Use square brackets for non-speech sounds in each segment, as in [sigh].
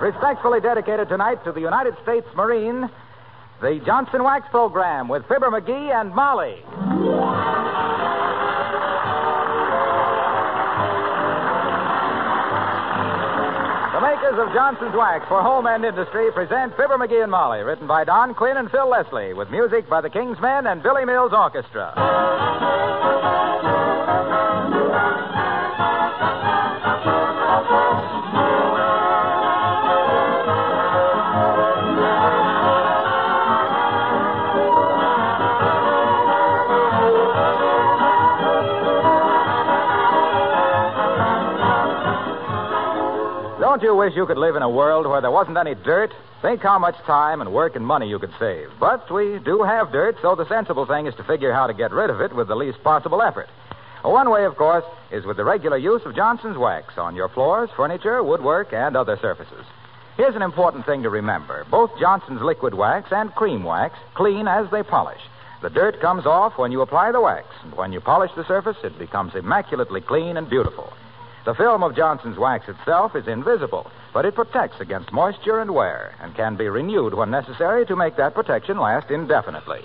respectfully dedicated tonight to the United States Marine, the Johnson Wax Program with Fibber McGee and Molly. The makers of Johnson's Wax for home and industry present Fibber McGee and Molly, written by Don Quinn and Phil Leslie, with music by the King's Men and Billy Mills Orchestra. Wish you could live in a world where there wasn't any dirt? Think how much time and work and money you could save. But we do have dirt, so the sensible thing is to figure how to get rid of it with the least possible effort. One way, of course, is with the regular use of Johnson's wax on your floors, furniture, woodwork, and other surfaces. Here's an important thing to remember. Both Johnson's liquid wax and cream wax clean as they polish. The dirt comes off when you apply the wax, and when you polish the surface, it becomes immaculately clean and beautiful. The film of Johnson's wax itself is invisible, but it protects against moisture and wear and can be renewed when necessary to make that protection last indefinitely.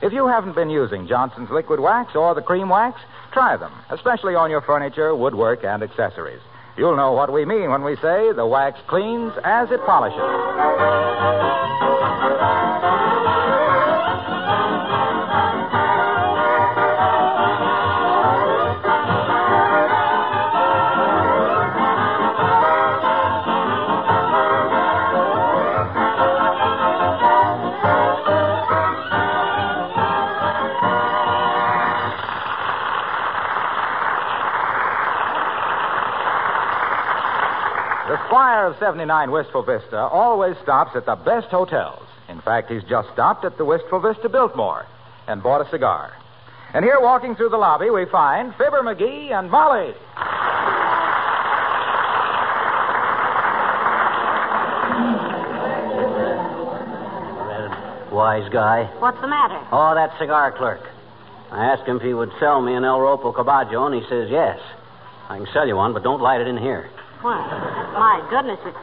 If you haven't been using Johnson's liquid wax or the cream wax, try them, especially on your furniture, woodwork, and accessories. You'll know what we mean when we say the wax cleans as it polishes. The of 79 Wistful Vista always stops at the best hotels. In fact, he's just stopped at the Wistful Vista Biltmore and bought a cigar. And here, walking through the lobby, we find Fibber McGee and Molly. Wise guy. What's the matter? Oh, that cigar clerk. I asked him if he would sell me an El Ropo Caballo, and he says yes. I can sell you one, but don't light it in here. Why, my goodness, it's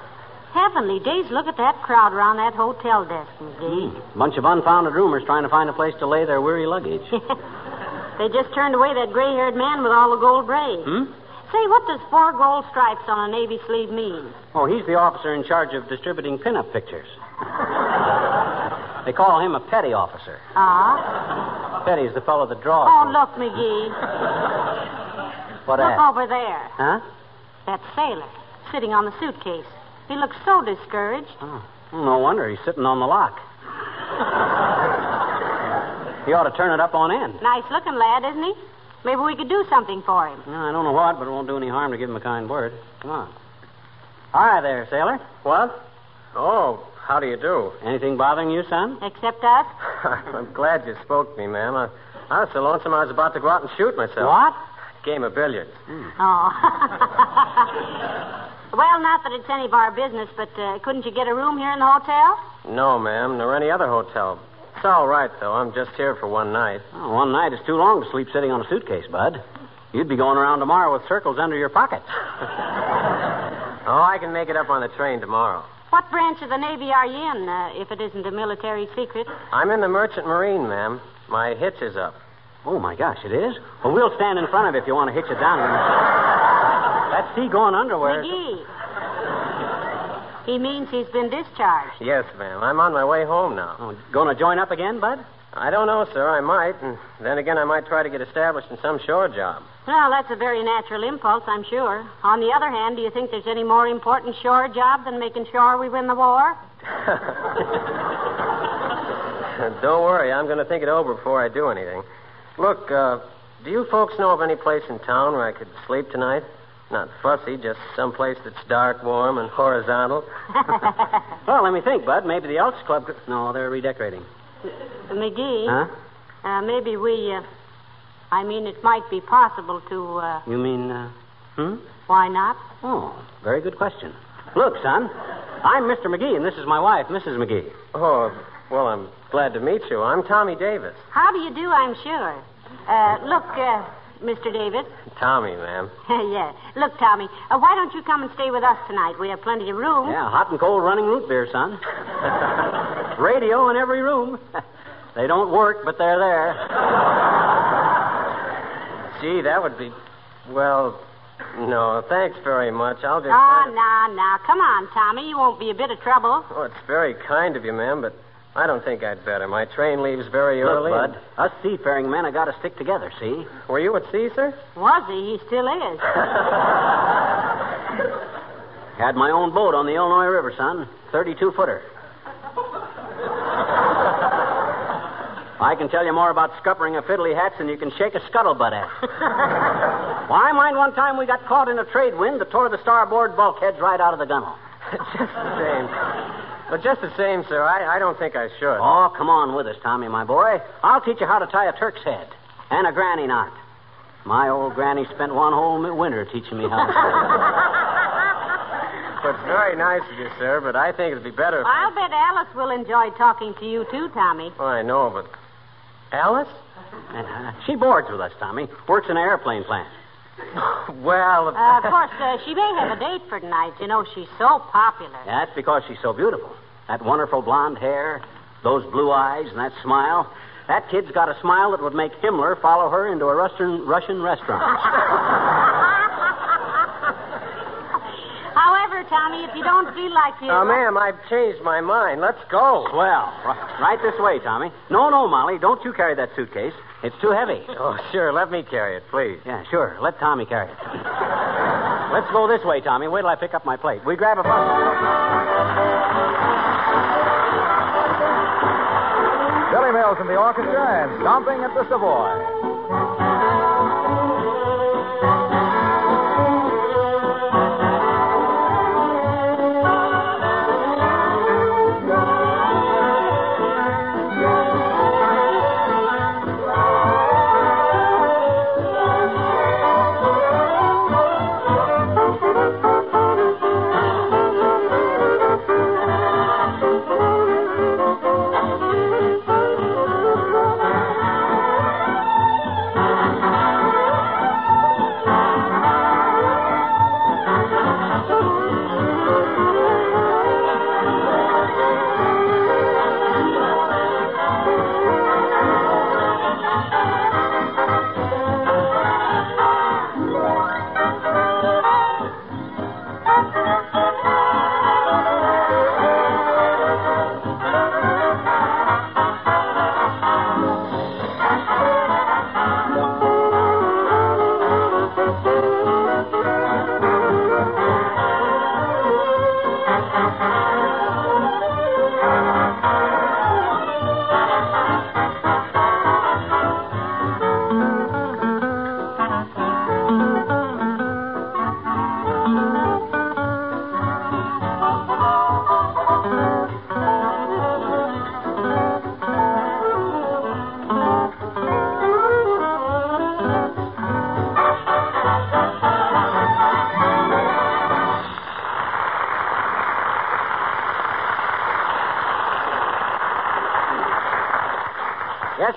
heavenly days. Look at that crowd around that hotel desk, McGee. Bunch of unfounded rumors trying to find a place to lay their weary luggage. [laughs] they just turned away that gray-haired man with all the gold braids. Hmm? Say, what does four gold stripes on a navy sleeve mean? Oh, he's the officer in charge of distributing pinup pictures. they call him a petty officer. Ah? Petty's the fellow that draws. Oh, them. look, McGee. What look at? over there. Huh? That sailor sitting on the suitcase. He looks so discouraged. Oh, no wonder he's sitting on the lock. he ought to turn it up on end. Nice looking lad, isn't he? Maybe we could do something for him. Well, I don't know what, but it won't do any harm to give him a kind word. Come on. Hi there, sailor. What? Oh, how do you do? Anything bothering you, son? Except us. [laughs] I'm glad you spoke to me, ma'am. I, I was so lonesome I was about to go out and shoot myself. What? Game of billiards. Oh. [laughs] well, not that it's any of our business, but uh, couldn't you get a room here in the hotel? No, ma'am, nor any other hotel. It's all right, though. I'm just here for one night. Oh, one night is too long to sleep sitting on a suitcase, Bud. You'd be going around tomorrow with circles under your pockets. [laughs] Oh, I can make it up on the train tomorrow. What branch of the Navy are you in, uh, if it isn't a military secret? I'm in the Merchant Marine, ma'am. My hitch is up. Oh, my gosh, it is? Well, we'll stand in front of it if you want to hitch it down. [laughs] That's seagoing underwear. McGee. He means he's been discharged. Yes, ma'am. I'm on my way home now. Oh, going to join up again, Bud? I don't know, sir. I might. And then again, I might try to get established in some shore job. Well, that's a very natural impulse, I'm sure. On the other hand, do you think there's any more important shore job than making sure we win the war? [laughs] Don't worry, I'm going to think it over before I do anything. Look, uh, do you folks know of any place in town where I could sleep tonight? Not fussy, just some place that's dark, warm, and horizontal. [laughs] Well, let me think, Bud. Maybe the Elks Club. Could... No, they're redecorating. McGee, Huh? uh, maybe we, uh, I mean, it might be possible to, uh, You mean, uh, hmm? why not? Oh, very good question. Look, son, I'm Mr. McGee, and this is my wife, Mrs. McGee. Oh, well, I'm glad to meet you. I'm Tommy Davis. How do you do, I'm sure. Uh, look, uh, Mr. Davis? Tommy, ma'am. [laughs] yeah. Look, Tommy, uh, why don't you come and stay with us tonight? We have plenty of room. Yeah, hot and cold running root beer, son. [laughs] Radio in every room. [laughs] they don't work, but they're there. Gee, that would be. Well, no, thanks very much. I'll just. Ah, to- now, now. Come on, Tommy. You won't be a bit of trouble. Oh, it's very kind of you, ma'am, but I don't think I'd better. My train leaves very Look, early. Bud, us seafaring men have got to stick together, see? Were you at sea, sir? Was he? He still is. [laughs] Had my own boat on the Illinois River, son. 32 footer. [laughs] I can tell you more about scuppering a fiddly hats than you can shake a scuttlebutt at. [laughs] Why, I mind one time we got caught in a trade wind that tore the starboard bulkheads right out of the gunwale. just the same. But just the same, sir, I, I don't think I should. Oh, come on with us, Tommy, my boy. I'll teach you how to tie a Turk's head and a granny knot. My old granny spent one whole winter teaching me how to [laughs] Well, it's very nice of you, sir, but I think it'd be better if... I'll bet Alice will enjoy talking to you, too, Tommy. Oh, I know, but... Alice? Uh, she boards with us, Tommy. Works in an airplane plant. [laughs] well... Uh, of course, uh, she may have a date for tonight. You know, she's so popular. That's because she's so beautiful. That wonderful blonde hair, those blue eyes, and that smile. That kid's got a smile that would make Himmler follow her into a Russian, Russian restaurant. [laughs] However, Tommy, if you don't feel like you. Uh, ma'am, I've changed my mind. Let's go. Well, ri- right this way, Tommy. No, no, Molly, don't you carry that suitcase. It's too heavy. Oh, sure. Let me carry it, please. Yeah, sure. Let Tommy carry it. Let's go this way, Tommy. Wait till I pick up my plate. We grab a Mills and the orchestra and Stomping at the Savoy.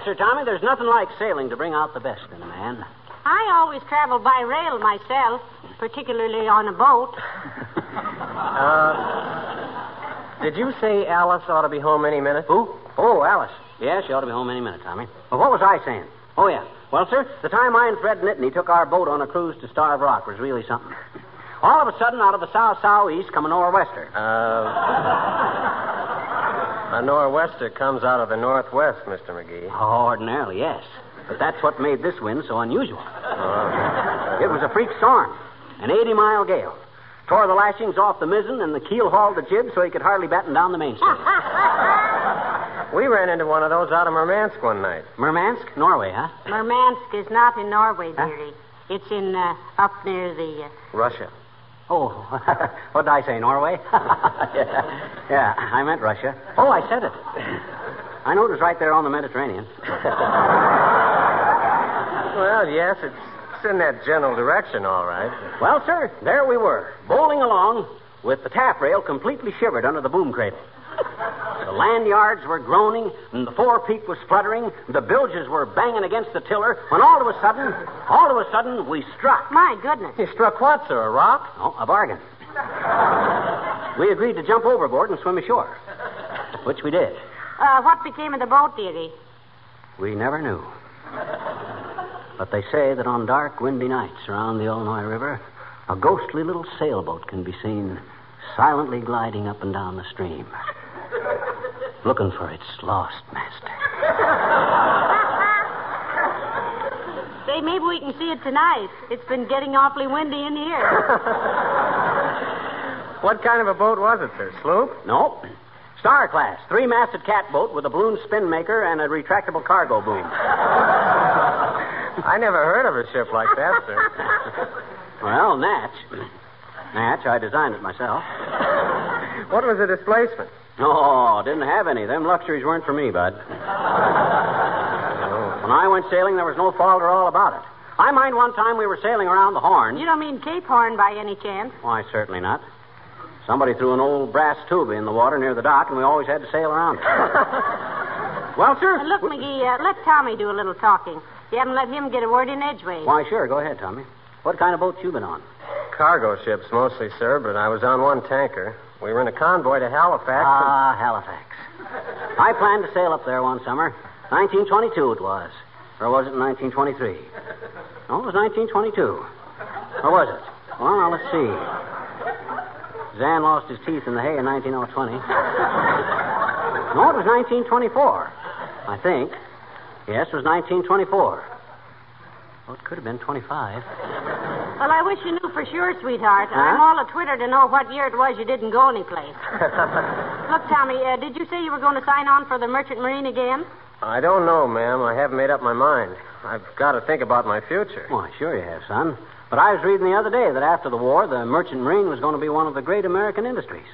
Sir Tommy, there's nothing like sailing to bring out the best in a man. I always travel by rail myself, particularly on a boat. [laughs] Uh, did you say Alice ought to be home any minute? Who? Oh, Alice. Yeah, she ought to be home any minute, Tommy. Well, what was I saying? Oh, yeah. Well, sir, the time I and Fred Nitney took our boat on a cruise to Starved Rock was really something. All of a sudden, out of the south southeast come a nor'wester. Uh, a nor'wester comes out of the northwest, Mr. McGee. Oh, ordinarily, yes. But that's what made this wind so unusual. Uh, It was a freak storm, an 80 mile gale. Tore the lashings off the mizzen and the keel hauled the jib so he could hardly batten down the mainstay. [laughs] we ran into one of those out of Murmansk one night. Murmansk, Norway, huh? Murmansk is not in Norway, Huh? dearie. It's in uh, up near the. Uh... Russia. Oh, [laughs] what did I say, Norway? [laughs] yeah. yeah, I meant Russia. Oh, I said it. I know it was right there on the Mediterranean. [laughs] Well, yes, it's, it's in that general direction, all right. well, sir, there we were, bowling along with the taffrail completely shivered under the boom cradle. The land yards were groaning, and the forepeak was spluttering, and the bilges were banging against the tiller, when all of a sudden, all of a sudden, we struck. My goodness. You struck what, sir? A rock? Oh, a bargain. we agreed to jump overboard and swim ashore, which we did. Uh, what became of the boat, dearie? We never knew. But they say that on dark, windy nights around the Illinois River, a ghostly little sailboat can be seen silently gliding up and down the stream, looking for its lost master. Say, maybe we can see it tonight. It's been getting awfully windy in here. [laughs] What kind of a boat was it, sir? Sloop? No. Star class, three masted catboat with a balloon spinnaker and a retractable cargo boom. [laughs] I never heard of a ship like that, sir. [laughs] Well, Natch. Natch, I designed it myself. What was the displacement? No, didn't have any. Them luxuries weren't for me, Bud. [laughs] When I went sailing, there was no fault at all about it. I mind one time we were sailing around the Horn. You don't mean Cape Horn by any chance? Why, certainly not. Somebody threw an old brass tube in the water near the dock, and we always had to sail around it. [laughs] well, sir. Uh, look, McGee, uh, let Tommy do a little talking. You haven't let him get a word in edgeways. Why, sure. Go ahead, Tommy. What kind of boat you been on? Cargo ships mostly, sir, but I was on one tanker. We were in a convoy to Halifax. Ah, Halifax. I planned to sail up there one summer. 1922 it was. Or was it 1923? No, it was 1922. Or was it? Well, now, let's see. Zan lost his teeth in the hay in 1920. No, it was 1924. I think. Yes, it was 1924. Well, it could have been 25. Well, I wish you knew for sure, sweetheart. Huh? I'm all a twitter to know what year it was you didn't go anyplace. [laughs] Look, Tommy, uh, did you say you were going to sign on for the Merchant Marine again? I don't know, ma'am. I haven't made up my mind. I've got to think about my future. Why, sure you have, son. But I was reading the other day that after the war, the merchant marine was going to be one of the great American industries.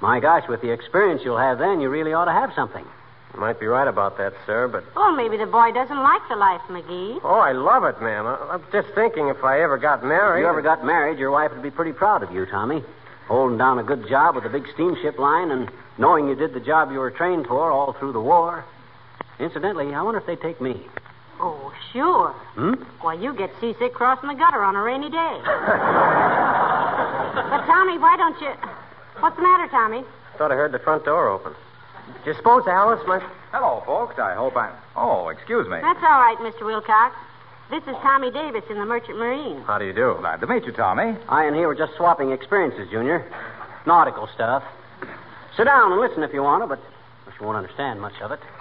My gosh, with the experience you'll have then, you really ought to have something. You might be right about that, sir, but. Well, maybe the boy doesn't like the life, McGee. Oh, I love it, ma'am. I- I'm just thinking if I ever got married. If you ever got married, your wife would be pretty proud of you, Tommy. Holding down a good job with a big steamship line and knowing you did the job you were trained for all through the war. Incidentally, I wonder if they'd take me. Oh, sure. Hmm? Why, you get seasick crossing the gutter on a rainy day. [laughs] but, Tommy, why don't you. What's the matter, Tommy? Thought I heard the front door open. Do you suppose Alice might. Hello, folks. I hope I'm. Oh, excuse me. That's all right, Mr. Wilcox. This is Tommy Davis in the Merchant Marine. How do you do? Glad to meet you, Tommy. I and he were just swapping experiences, Junior. Nautical stuff. Sit down and listen if you want to, but you won't understand much of it. [laughs]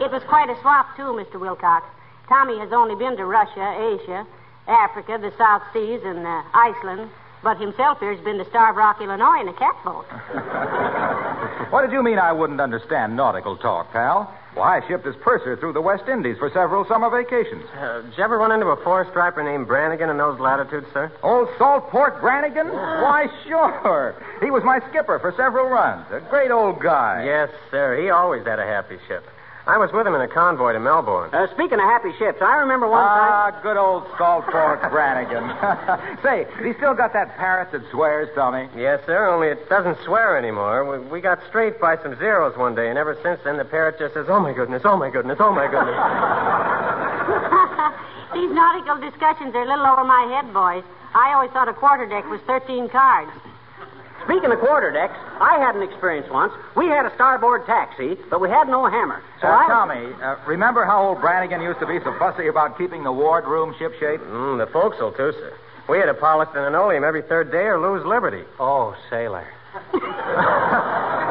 it was quite a swap, too, Mr. Wilcox. Tommy has only been to Russia, Asia, Africa, the South Seas, and uh, Iceland. But himself here's been to Starved Rock, Illinois in a catboat. What did you mean I wouldn't understand nautical talk, pal? Why, I shipped as purser through the West Indies for several summer vacations. Uh, did you ever run into a four striper named Brannigan in those latitudes, sir? Old Salt Pork Brannigan? Why, sure. He was my skipper for several runs. A great old guy. Yes, sir. He always had a happy ship. I was with him in a convoy to Melbourne. Uh, speaking of happy ships, I remember one time. Ah, good old Salt Pork Brannigan. [laughs] [laughs] Say, he still got that parrot that swears, Tommy? Yes, sir, only it doesn't swear anymore. We, we got strafed by some zeros one day, and ever since then the parrot just says, oh my goodness, oh my goodness, oh my goodness. [laughs] These nautical discussions are a little over my head, boys. I always thought a quarterdeck was 13 cards. Speaking of quarterdecks, I had an experience once. We had a starboard taxi, but we had no hammer. So Uh, I. Tommy, uh, remember how old Brannigan used to be so fussy about keeping the wardroom shipshape? mm, the forecastle, too, sir. We had to polish the linoleum every third day or lose liberty. Oh, sailor. [laughs]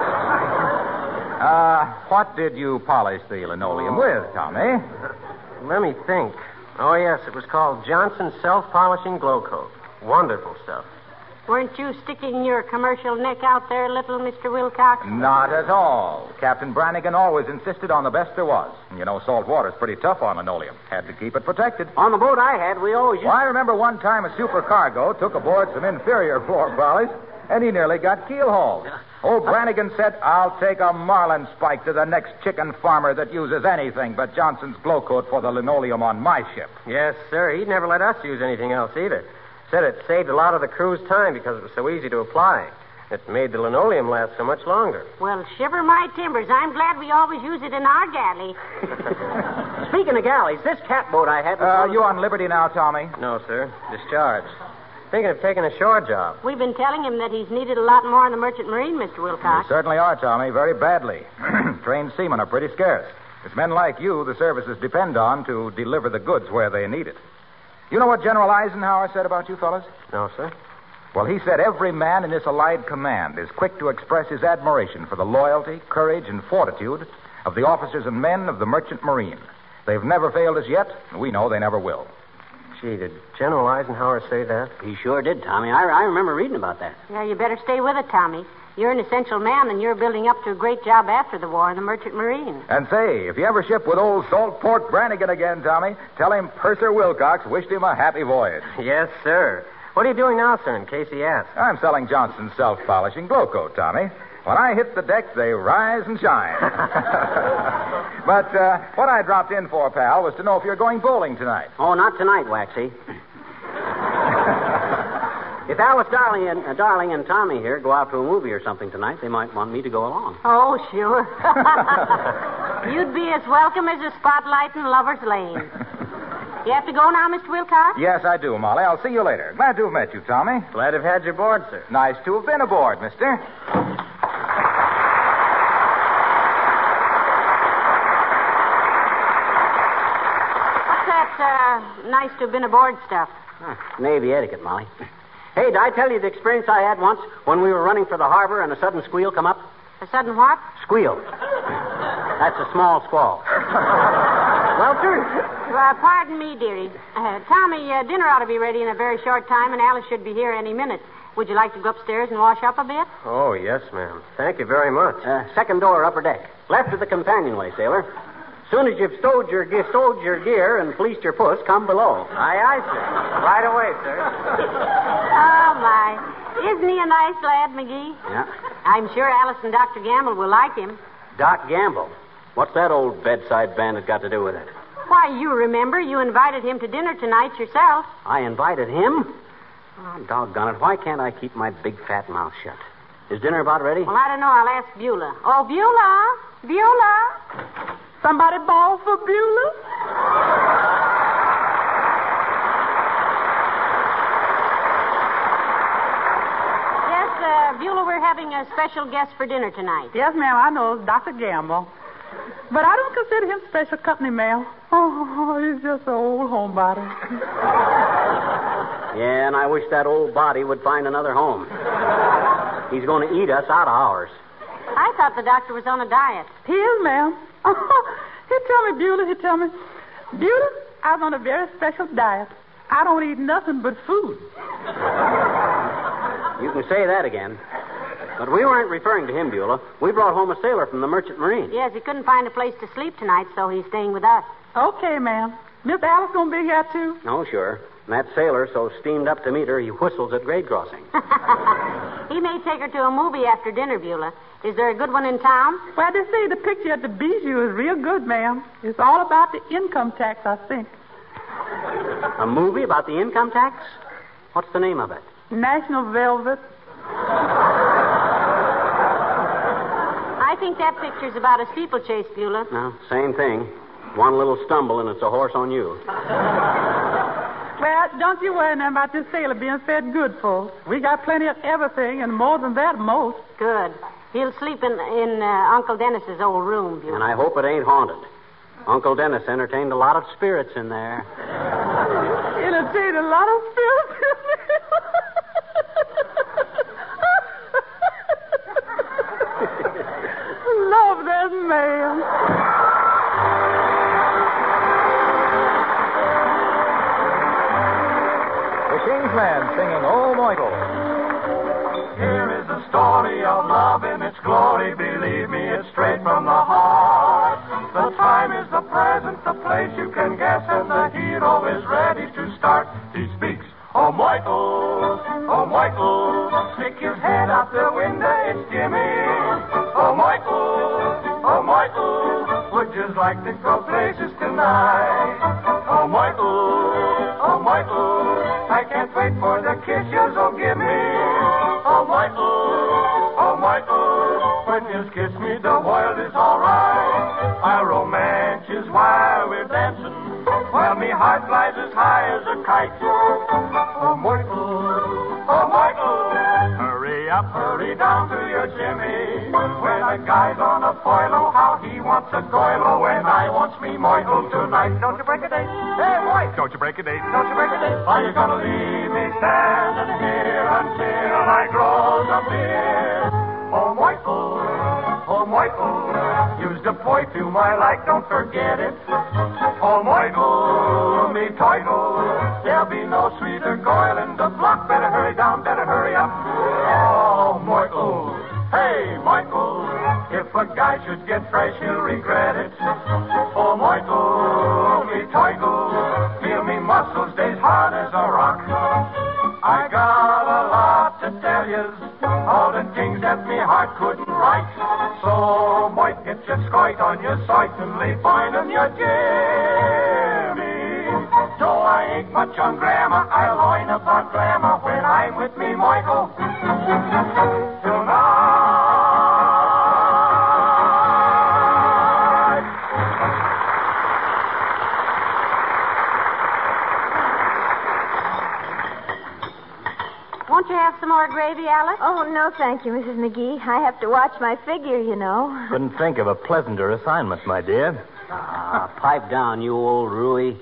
Uh, what did you polish the linoleum with, Tommy? Let me think. Oh, yes, it was called Johnson Self Polishing Glow Coat. Wonderful stuff. Weren't you sticking your commercial neck out there, little Mr. Wilcox? Not at all. Captain Brannigan always insisted on the best there was. You know, salt water's pretty tough on linoleum. Had to keep it protected. On the boat I had, we always used. Well, I remember one time a supercargo took aboard some inferior floor polish, and he nearly got keel hauled. Old Brannigan said, I'll take a marlin spike to the next chicken farmer that uses anything but Johnson's glow coat for the linoleum on my ship. Yes, sir. He'd never let us use anything else either. Said it saved a lot of the crew's time because it was so easy to apply. It made the linoleum last so much longer. Well, shiver my timbers. I'm glad we always use it in our galley. [laughs] Speaking of galleys, this catboat I had. was Uh, one you on liberty now, Tommy? No, sir. Discharged. Thinking of taking a shore job. We've been telling him that he's needed a lot more in the Merchant Marine, Mr. You Wilcox. certainly are, Tommy, very badly. [clears throat] Trained seamen are pretty scarce. It's men like you the services depend on to deliver the goods where they need it. You know what General Eisenhower said about you fellas? No, sir. Well, he said every man in this Allied command is quick to express his admiration for the loyalty, courage, and fortitude of the officers and men of the Merchant Marine. They've never failed us yet, and we know they never will. Gee, did General Eisenhower say that? He sure did, Tommy. I, I remember reading about that. Yeah, you better stay with it, Tommy. You're an essential man, and you're building up to a great job after the war in the Merchant Marine. And say, if you ever ship with old Salt Pork Brannigan again, Tommy, tell him Purser Wilcox wished him a happy voyage. [laughs] Yes, sir. What are you doing now, sir, in case he asks? I'm selling Johnson's self-polishing glow coat, Tommy. When I hit the deck, they rise and shine. [laughs] but uh, what I dropped in for, pal, was to know if you're going bowling tonight. Oh, not tonight, Waxy. If Alice Darling and, uh, Darling and Tommy here go out to a movie or something tonight, they might want me to go along. Oh, sure. [laughs] You'd be as welcome as a spotlight in Lover's Lane. [laughs] You have to go now, Mr. Wilcox? Yes, I do, Molly. I'll see you later. Glad to have met you, Tommy. Glad to have had you aboard, sir. Nice to have been aboard, mister. What's that uh, nice to have been aboard stuff? Huh, Navy etiquette, Molly. [laughs] Hey, did I tell you the experience I had once when we were running for the harbor and a sudden squeal come up? A sudden what? Squeal. That's a small squall. well, sir. Uh, pardon me, dearie. Uh, Tommy, uh, dinner ought to be ready in a very short time, and Alice should be here any minute. Would you like to go upstairs and wash up a bit? Oh, yes, ma'am. Thank you very much. Uh, second door, upper deck. Left of the companionway, sailor. Soon as you've stowed your, ge- stowed your gear and fleeced your puss, come below. Aye, aye, sir. Right away, sir. Oh, my. Isn't he a nice lad, McGee? Yeah. I'm sure Alice and Dr. Gamble will like him. Doc Gamble. What's that old bedside bandit got to do with it? Why, you remember you invited him to dinner tonight yourself. I invited him? Oh, doggone it. Why can't I keep my big fat mouth shut? Is dinner about ready? Well, I don't know. I'll ask Beulah. Oh, Beulah. Beulah. Somebody ball for Beulah? Yes, uh, Beulah, we're having a special guest for dinner tonight. Yes, ma'am, I know. Dr. Gamble. But I don't consider him special company, ma'am. Oh, he's just an old homebody. Yeah, and I wish that old body would find another home. He's going to eat us out of ours. I thought the doctor was on a diet. He is, ma'am. [laughs] he tell me, Beulah, he tell me, Beulah, I'm on a very special diet. I don't eat nothing but food. You can say that again. But we weren't referring to him, Beulah. We brought home a sailor from the Merchant Marine. Yes, he couldn't find a place to sleep tonight, so he's staying with us. Okay, ma'am. Miss Alice gonna be here, too? Oh, sure. And that sailor, so steamed up to meet her, he whistles at grade crossing. [laughs] he may take her to a movie after dinner, Beulah. Is there a good one in town? Well, they say the picture at the Bijou is real good, ma'am. It's all about the income tax, I think. A movie about the income tax? What's the name of it? National Velvet. I think that picture's about a steeplechase, Beulah. No, same thing. One little stumble and it's a horse on you. [laughs] Well, don't you worry now about this sailor being fed good, folks. We got plenty of everything, and more than that, most. Good. He'll sleep in in uh, Uncle Dennis's old room, And I hope it ain't haunted. Uncle Dennis entertained a lot of spirits in there. Entertained a lot of spirits. [laughs] Love that man. King's singing Oh Michael. Here is the story of love in its glory. Believe me, it's straight from the heart. The time is the present, the place you can guess, and the hero is ready to start. He speaks, Oh Michael, oh Michael, stick his head out the window, it's Jimmy. Oh Michael, oh Michael, would you like to go places tonight? Oh Michael, oh Michael, I can't wait for the kiss you'll oh, give me. Oh Michael, oh Michael, when you kiss me, the world is alright. Our romance is while we're dancing, while me heart flies as high as a kite. Oh, Michael, oh, Michael, hurry up, hurry down to your Jimmy. When a guy's on oh, how he wants a goilo, and I wants me Michael tonight. Don't you break a date? Hey, Mike, don't you break a date? Don't you break a date? Are you gonna leave me standing here until I grows a beard? Oh, Michael, oh, Michael, use the to my like, don't forget it. Oh, Michael, me title, there'll be no sweeter goil in the block. Better hurry down, better hurry up. Oh, Michael, hey, Michael, a guy should get fresh, he'll regret it. Oh, Michael, me title, feel me muscles stays hard as a rock. I got a lot to tell you, all the things that me heart couldn't write. So, might get your skite on your certainly finding your Jimmy. Though I ain't much on grammar, I learn about glamour when I'm with me, Michael. More gravy, Alice? Oh, no, thank you, Mrs. McGee. I have to watch my figure, you know. Couldn't think of a pleasanter assignment, my dear. Ah, pipe down, you old Rui.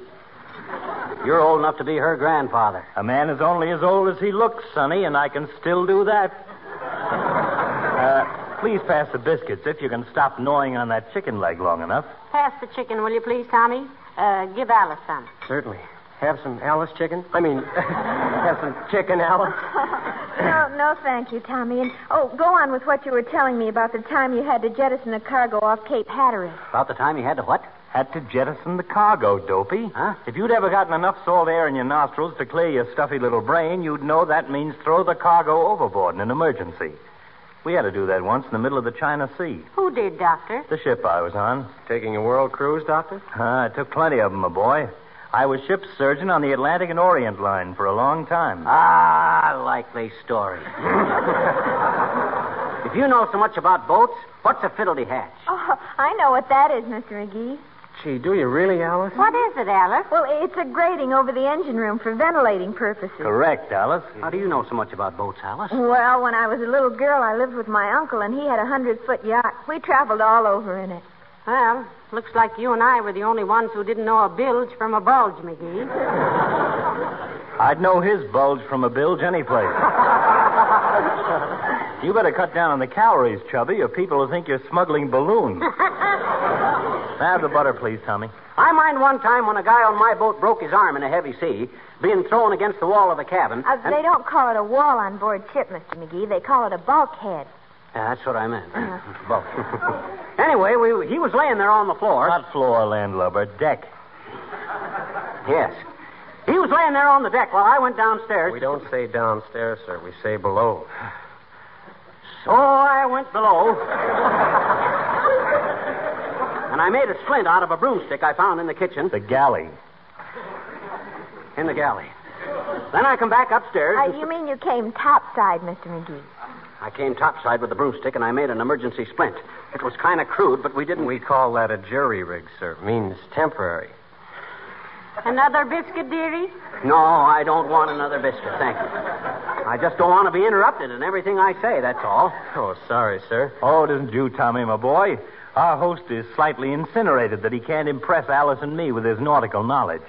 You're old enough to be her grandfather. A man is only as old as he looks, Sonny, and I can still do that. [laughs] Uh, please pass the biscuits if you can stop gnawing on that chicken leg long enough. Pass the chicken, will you please, Tommy? Uh, give Alice some. Certainly. Have some Alice chicken? I mean, [laughs] have some chicken, Alice? [laughs] no, no, thank you, Tommy. And oh, go on with what you were telling me about the time you had to jettison a cargo off Cape Hatteras. About the time you had to what? Had to jettison the cargo, Dopey. Huh? If you'd ever gotten enough salt air in your nostrils to clear your stuffy little brain, you'd know that means throw the cargo overboard in an emergency. We had to do that once in the middle of the China Sea. Who did, Doctor? The ship I was on. Taking a world cruise, Doctor? Ah, I took plenty of them, my boy. I was ship's surgeon on the Atlantic and Orient line for a long time. Ah, likely story. [laughs] if you know so much about boats, what's a fiddledy hatch? Oh, I know what that is, Mr. McGee. Gee, do you really, Alice? What is it, Alice? Well, it's a grating over the engine room for ventilating purposes. Correct, Alice. How do you know so much about boats, Alice? Well, when I was a little girl, I lived with my uncle, and he had a hundred foot yacht. We traveled all over in it. Well, looks like you and I were the only ones who didn't know a bilge from a bulge, McGee. [laughs] I'd know his bulge from a bilge any place. [laughs] you better cut down on the calories, Chubby, or people will think you're smuggling balloons. [laughs] Have the butter, please, Tommy. I mind one time when a guy on my boat broke his arm in a heavy sea, being thrown against the wall of the cabin. Uh, and- They don't call it a wall on board ship, Mr. McGee. They call it a bulkhead. Yeah, that's what I meant. [laughs] Both. anyway, we, he was laying there on the floor. Not floor, landlubber, deck. Yes. He was laying there on the deck while I went downstairs. We don't say downstairs, sir. We say below. So I went below. and I made a splint out of a broomstick I found in the kitchen, The galley. in the galley. Then I come back upstairs. Uh, and- you mean you came topside, Mr. McGee? I came topside with the broomstick and I made an emergency splint. It was kind of crude, but we didn't. We call that a jury rig, sir. Means temporary. Another biscuit, dearie? No, I don't want another biscuit, thank you. I just don't want to be interrupted in everything I say, that's all. Oh, sorry, sir. Oh, it isn't you, Tommy, my boy. Our host is slightly incinerated that he can't impress Alice and me with his nautical knowledge.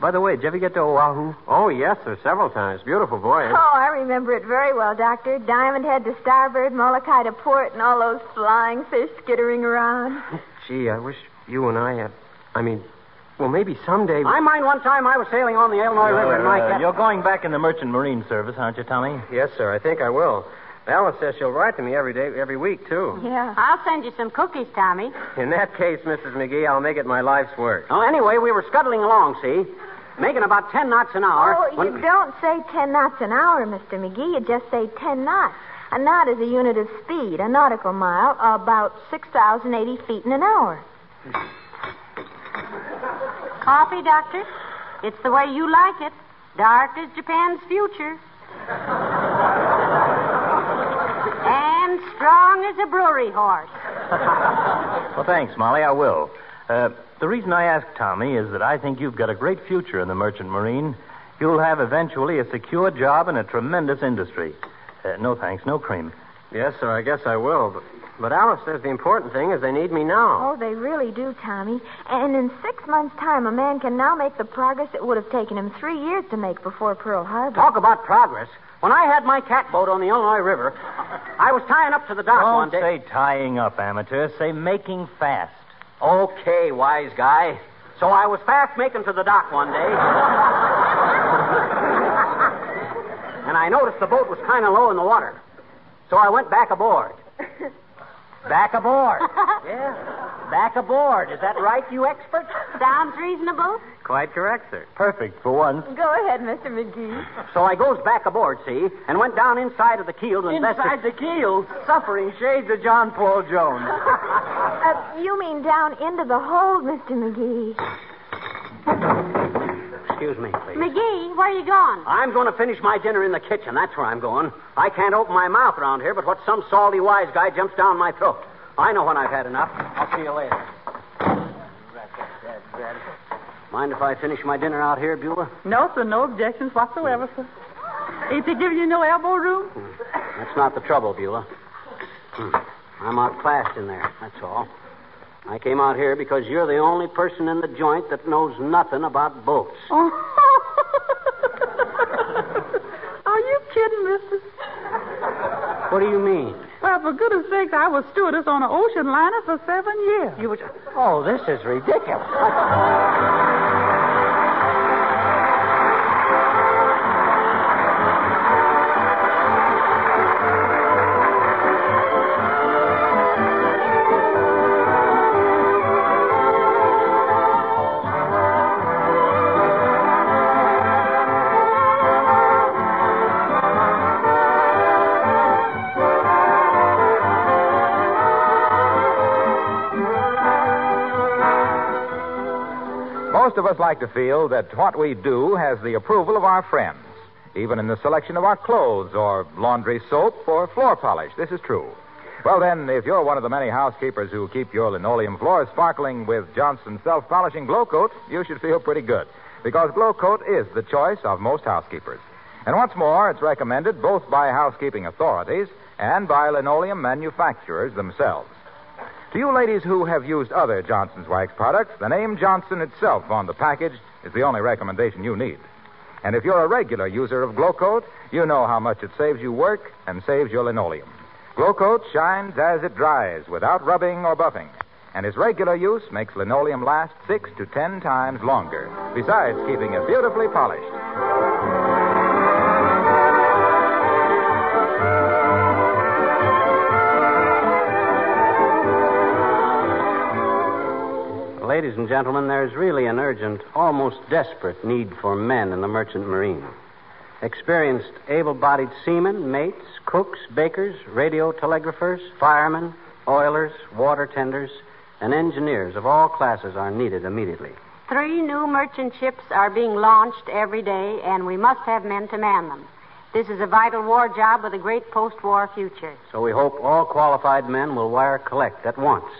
By the way, did you ever get to Oahu? Oh, yes, sir. Several times. Beautiful voyage. Oh, I remember it very well, Doctor. Diamond Head to starboard, Molokai to port, and all those flying fish skittering around. [laughs] Gee, I wish you and I had. I mean, well, maybe someday. I mind one time I was sailing on the Illinois River and my Uh, you're going back in the Merchant Marine Service, aren't you, Tommy? Yes, sir. I think I will. Alice says she'll write to me every day, every week, too. Yeah. I'll send you some cookies, Tommy. In that case, Mrs. McGee, I'll make it my life's work. Oh, anyway, we were scuttling along, see, making about ten knots an hour. Oh, you don't say 10 knots an hour, Mr. McGee. You just say 10 knots. A knot is a unit of speed. A nautical mile, about 6,080 feet in an hour. Coffee, Doctor? It's the way you like it. Dark as Japan's future. And strong as a brewery horse. [laughs] Well, thanks, Molly. I will. Uh, the reason I asked Tommy is that I think you've got a great future in the merchant marine. You'll have eventually a secure job in a tremendous industry. Uh, no thanks, no cream. Yes, sir, I guess I will. But, but Alice says the important thing is they need me now. Oh, they really do, Tommy. And in six months' time, a man can now make the progress it would have taken him three years to make before Pearl Harbor. Talk about progress. When I had my catboat on the Illinois River, I was tying up to the dock one Don't day. say tying up, amateur. Say making fast. Okay, wise guy. So I was fast making to the dock one day. and I noticed the boat was kind of low in the water. So I went back aboard. Back aboard. [laughs] yeah. Back aboard. Is that right, you expert? Sounds reasonable. Quite correct, sir. Perfect for once. Go ahead, Mr. McGee. So I goes back aboard, see, and went down inside of the keel to Inside investigate. the keel, suffering shades of John Paul Jones. [laughs] Uh, you mean down into the hold, Mr. McGee. Excuse me, please. McGee, where are you going? I'm going to finish my dinner in the kitchen. That's where I'm going. I can't open my mouth around here, but what some salty wise guy jumps down my throat. I know when I've had enough. I'll see you later. Mind if I finish my dinner out here, Beulah? No, sir, no objections whatsoever, sir. Ain't they giving you no elbow room? That's not the trouble, Beulah. Hmm. I'm outclassed in there, that's all. I came out here because you're the only person in the joint that knows nothing about boats. Oh. [laughs] Are you kidding, mister? What do you mean? Well, for goodness sakes, I was stewardess on an ocean liner for seven years. You was... Oh, this is ridiculous. Of us like to feel that what we do has the approval of our friends, even in the selection of our clothes or laundry soap or floor polish. This is true. Well, then, if you're one of the many housekeepers who keep your linoleum floors sparkling with Johnson's self polishing Glow Coat, you should feel pretty good. Because Glow Coat is the choice of most housekeepers. And what's more, it's recommended both by housekeeping authorities and by linoleum manufacturers themselves. To you ladies who have used other Johnson's wax products, the name Johnson itself on the package is the only recommendation you need. And if you're a regular user of Glow Coat, you know how much it saves you work and saves your linoleum. Glow Coat shines as it dries without rubbing or buffing. And its regular use makes linoleum last six to ten times longer, besides keeping it beautifully polished. Ladies and gentlemen, there's really an urgent, almost desperate need for men in the merchant marine. Experienced, able bodied seamen, mates, cooks, bakers, radio telegraphers, firemen, oilers, water tenders, and engineers of all classes are needed immediately. Three new merchant ships are being launched every day, and we must have men to man them. This is a vital war job with a great post war future. So we hope all qualified men will wire collect at once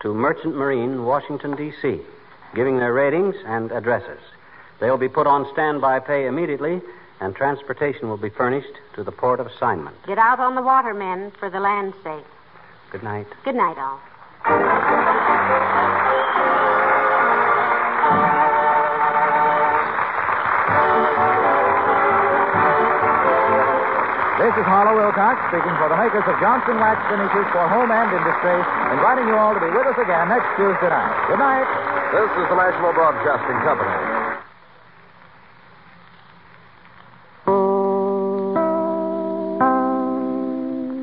to Merchant Marine, Washington, D.C., giving their ratings and addresses. They'll be put on standby pay immediately, and transportation will be furnished to the port of assignment. Get out on the water, men, for the land's sake. Good night. Good night, all. Is Harlow Wilcox speaking for the makers of Johnson Wax Finishes for Home and Industry, inviting you all to be with us again next Tuesday night. Good night. This is the National Broadcasting Company.